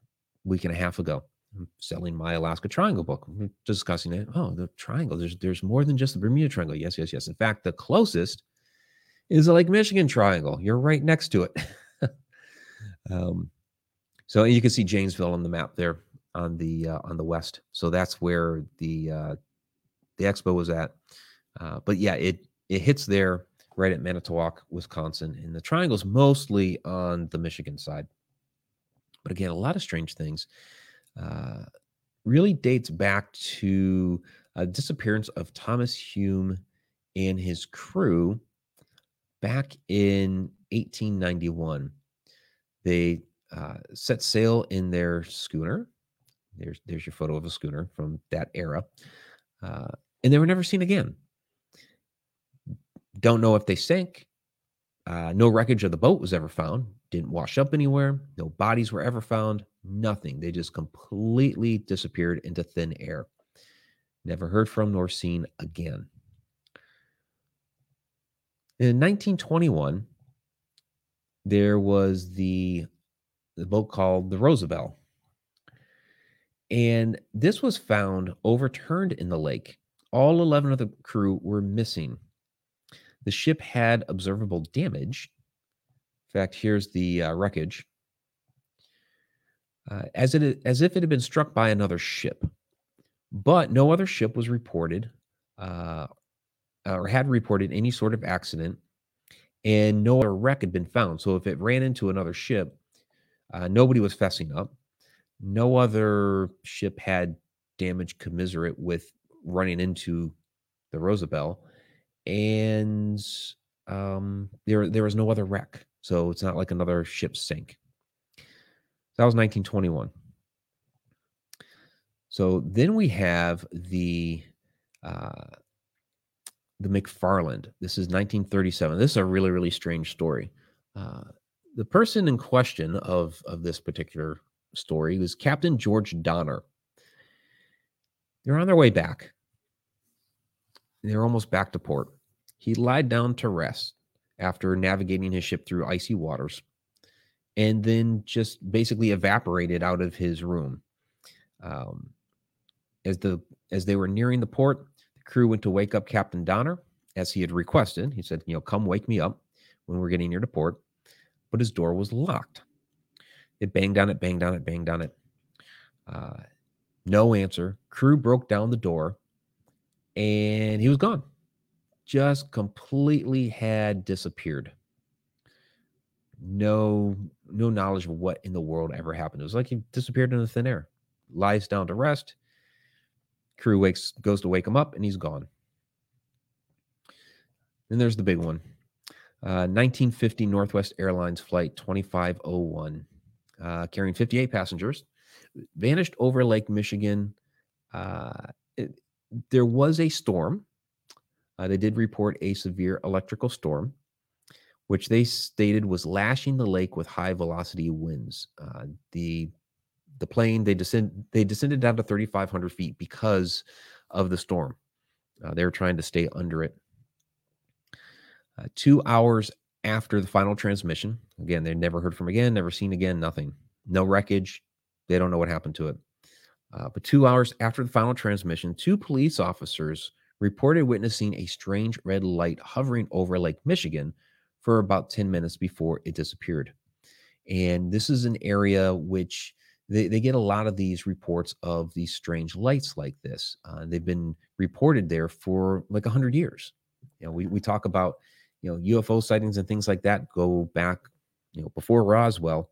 week and a half ago. I'm selling my Alaska Triangle book, discussing it. Oh, the triangle. There's there's more than just the Bermuda Triangle. Yes, yes, yes. In fact, the closest is the Lake Michigan Triangle. You're right next to it. [laughs] um, so you can see Janesville on the map there on the uh, on the west. So that's where the uh, the expo was at. Uh, but yeah, it it hits there right at Manitowoc, Wisconsin, and the triangle's mostly on the Michigan side. But again, a lot of strange things. Uh, really dates back to a disappearance of Thomas Hume and his crew back in 1891. They uh, set sail in their schooner. There's there's your photo of a schooner from that era, uh, and they were never seen again. Don't know if they sank. Uh, no wreckage of the boat was ever found. Didn't wash up anywhere. No bodies were ever found. Nothing. They just completely disappeared into thin air. Never heard from nor seen again. In 1921, there was the, the boat called the Rosabelle. And this was found overturned in the lake. All 11 of the crew were missing. The ship had observable damage. In fact, here's the uh, wreckage. Uh, as it as if it had been struck by another ship, but no other ship was reported uh, or had reported any sort of accident, and no other wreck had been found. So if it ran into another ship, uh, nobody was fessing up. No other ship had damage commiserate with running into the Rosabelle, and um, there there was no other wreck, so it's not like another ship sank. That was 1921. So then we have the uh, the McFarland. This is 1937. This is a really really strange story. Uh, the person in question of of this particular story was Captain George Donner. They're on their way back. They're almost back to port. He lied down to rest after navigating his ship through icy waters and then just basically evaporated out of his room. Um, as the as they were nearing the port, the crew went to wake up Captain Donner as he had requested. He said, "You know, come wake me up when we're getting near the port." But his door was locked. It banged on it, banged on it, banged on it. Uh, no answer. Crew broke down the door and he was gone. Just completely had disappeared. No, no knowledge of what in the world ever happened. It was like he disappeared into thin air. Lies down to rest. Crew wakes, goes to wake him up, and he's gone. Then there's the big one. Uh, 1950 Northwest Airlines flight 2501 uh, carrying 58 passengers, vanished over Lake Michigan. Uh, it, there was a storm. Uh, they did report a severe electrical storm, which they stated was lashing the lake with high velocity winds. Uh, the the plane they descend they descended down to 3,500 feet because of the storm. Uh, they were trying to stay under it. Uh, two hours after the final transmission. Again, they never heard from again, never seen again, nothing. No wreckage. They don't know what happened to it. Uh, but two hours after the final transmission, two police officers reported witnessing a strange red light hovering over Lake Michigan for about 10 minutes before it disappeared. And this is an area which they, they get a lot of these reports of these strange lights like this. Uh, they've been reported there for like 100 years. You know, we, we talk about you know UFO sightings and things like that go back, you know, before Roswell.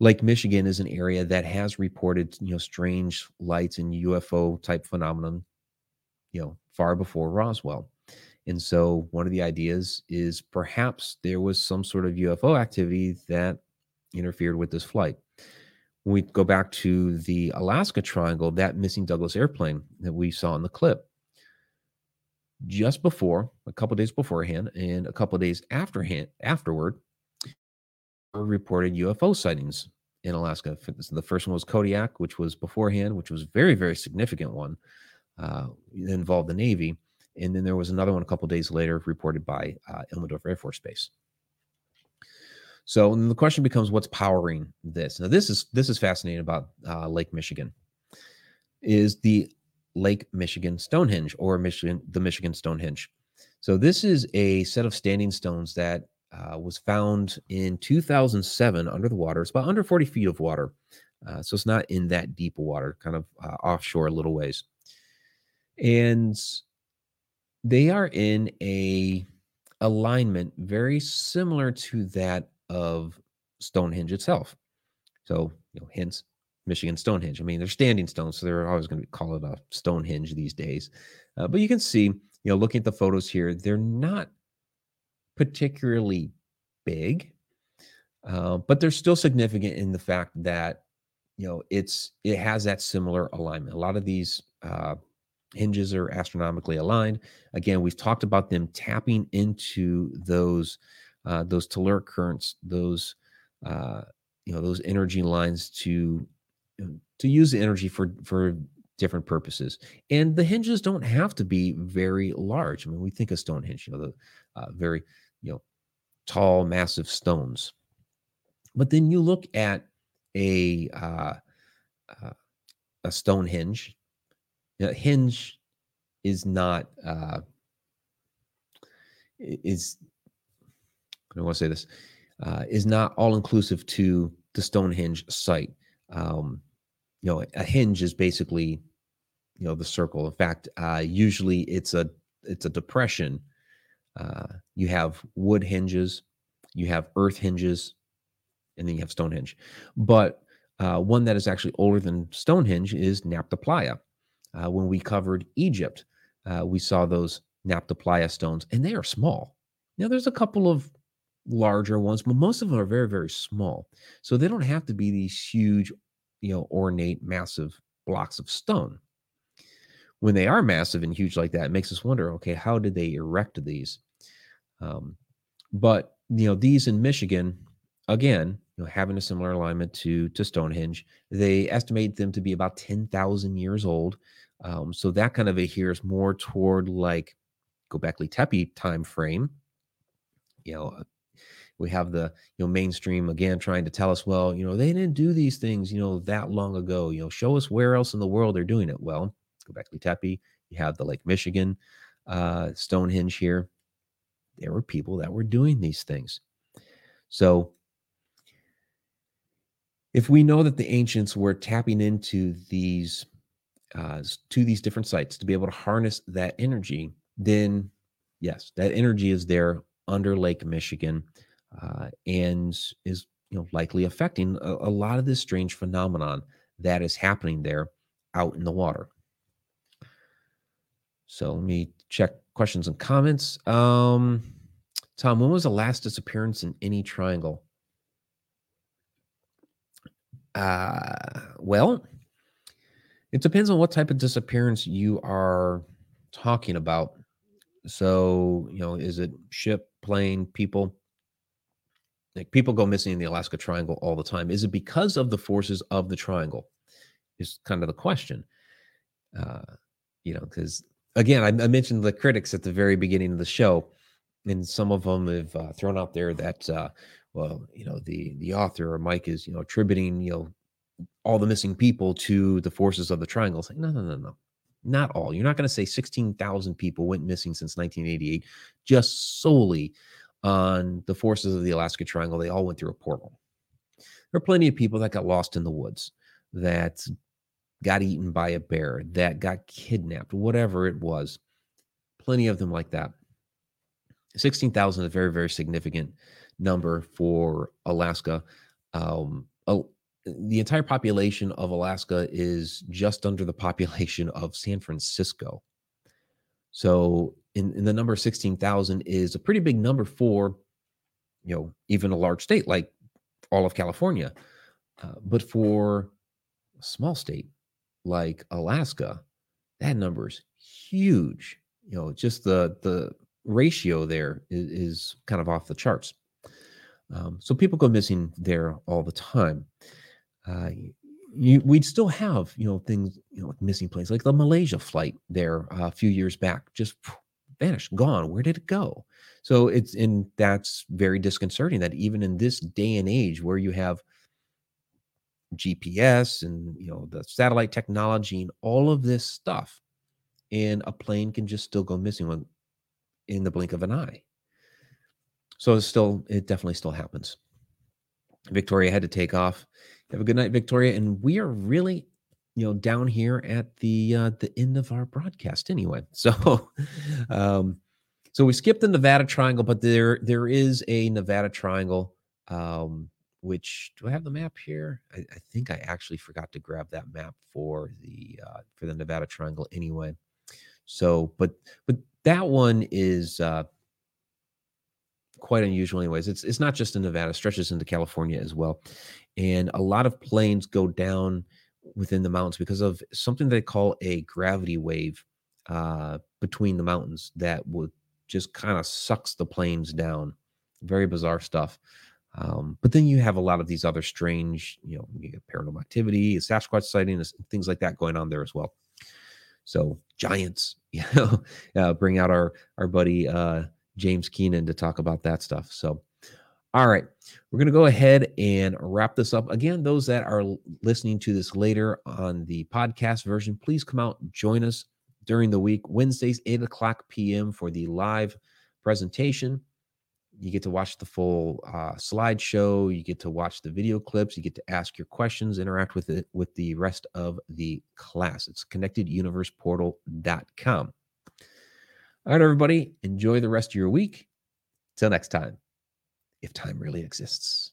Lake Michigan is an area that has reported, you know, strange lights and UFO type phenomenon, you know, far before Roswell. And so one of the ideas is perhaps there was some sort of UFO activity that interfered with this flight. When we go back to the Alaska Triangle, that missing Douglas airplane that we saw in the clip, just before, a couple days beforehand, and a couple days afterhand, afterward, reported UFO sightings in Alaska. The first one was Kodiak, which was beforehand, which was very, very significant one. Uh, involved the Navy, and then there was another one a couple days later reported by uh, Elmendorf Air Force Base. So the question becomes, what's powering this? Now, this is this is fascinating about uh, Lake Michigan. Is the Lake Michigan Stonehenge or Michigan the Michigan Stonehenge? So this is a set of standing stones that uh, was found in 2007 under the water. It's about under 40 feet of water, uh, so it's not in that deep water, kind of uh, offshore a little ways, and they are in a alignment very similar to that of Stonehenge itself. So, you know, hence Michigan Stonehenge. I mean, they're standing stones, so they're always going to call it a Stonehenge these days. Uh, but you can see, you know, looking at the photos here, they're not particularly big, uh, but they're still significant in the fact that you know it's it has that similar alignment. A lot of these uh, henges are astronomically aligned. Again, we've talked about them tapping into those uh, those telluric currents, those uh, you know those energy lines to to use the energy for for different purposes. And the henges don't have to be very large. I mean, we think of Stonehenge, you know, the uh, very you know tall, massive stones. But then you look at a uh, uh, a Stonehenge. A henge is not uh, is I want to say this, uh, is not all inclusive to the Stonehenge site. Um, you know, a henge is basically, you know, the circle. In fact, uh, usually it's a it's a depression. Uh, you have wood henges, you have earth henges, and then you have Stonehenge. But uh, one that is actually older than Stonehenge is Nabta Playa. Uh, when we covered Egypt, uh, we saw those Nabta Playa stones, and they are small. Now, there's a couple of larger ones, but most of them are very, very small. So they don't have to be these huge, you know, ornate, massive blocks of stone. When they are massive and huge like that, it makes us wonder, okay, how did they erect these? Um, but you know, these in Michigan, again, you know, having a similar alignment to to Stonehenge, they estimate them to be about ten thousand years old. Um, so that kind of adheres more toward like Gobekli Tepe time frame, you know, we have the you know mainstream again trying to tell us well you know they didn't do these things you know that long ago you know show us where else in the world they're doing it. Well Gobekli Tepe you have the Lake Michigan uh, Stonehenge here. There were people that were doing these things. So if we know that the ancients were tapping into these uh, to these different sites to be able to harness that energy then yes that energy is there under lake michigan uh, and is you know likely affecting a, a, lot of this strange phenomenon that is happening there out in the water. So let me check questions and comments. Um, Tom, when was the last disappearance in any triangle? Uh, well, it depends on what type of disappearance you are talking about. So, you know, is it ship, plane, people? Like people go missing in the Alaska Triangle all the time. Is it because of the forces of the triangle? Is kind of the question. Uh, you know, because again, I, I, mentioned the critics at the very beginning of the show, and some of them have uh, thrown out there that, uh, well, you know, the the author or Mike is, you know, attributing, you know, all the missing people to the forces of the triangle. It's like, no, no, no, no, not all. You're not going to say 16,000 people went missing since 1988 just solely on the forces of the Alaska Triangle, they all went through a portal. There are plenty of people that got lost in the woods, that got eaten by a bear, that got kidnapped, whatever it was. Plenty of them like that. 16,000 is a very, very significant number for Alaska. Um, the entire population of Alaska is just under the population of San Francisco. So, in, in the number 16,000 is a pretty big number for, you know, even a large state like all of California. Uh, but for a small state like Alaska, that number is huge. You know, just the the ratio there is, is kind of off the charts. Um, so people go missing there all the time. Uh, you, we'd still have, you know, things, you know, like missing planes, like the Malaysia flight there uh, a few years back, just vanished, gone. Where did it go? So it's, and that's very disconcerting that even in this day and age where you have GPS and, you know, the satellite technology and all of this stuff, and a plane can just still go missing in the blink of an eye. So it's still, it definitely still happens. Victoria had to take off. Have a good night, Victoria. And we are really, you know, down here at the uh, the end of our broadcast anyway. [laughs] So, um, so we skipped the Nevada Triangle, but there there is a Nevada Triangle. Um, which do I have the map here? I, I think I actually forgot to grab that map for the uh, for the Nevada Triangle anyway. So, but but that one is uh, quite unusual, anyways. It's it's not just in Nevada; stretches into California as well, and a lot of planes go down within the mountains because of something they call a gravity wave uh, between the mountains that would just kind of sucks the planes down. Very bizarre stuff. Um, but then you have a lot of these other strange, you know, you paranormal activity, Sasquatch sightings, things like that going on there as well. So giants, [laughs] you know, uh, bring out our our buddy uh, James Keenan to talk about that stuff. So, all right, we're going to go ahead and wrap this up. Again, those that are listening to this later on the podcast version, please come out and join us during the week, Wednesdays, 8 o'clock p.m. for the live presentation. You get to watch the full uh, slideshow. You get to watch the video clips. You get to ask your questions, interact with it with the rest of the class. It's connecteduniverseportal.com. All right, everybody, enjoy the rest of your week. Till next time, if time really exists.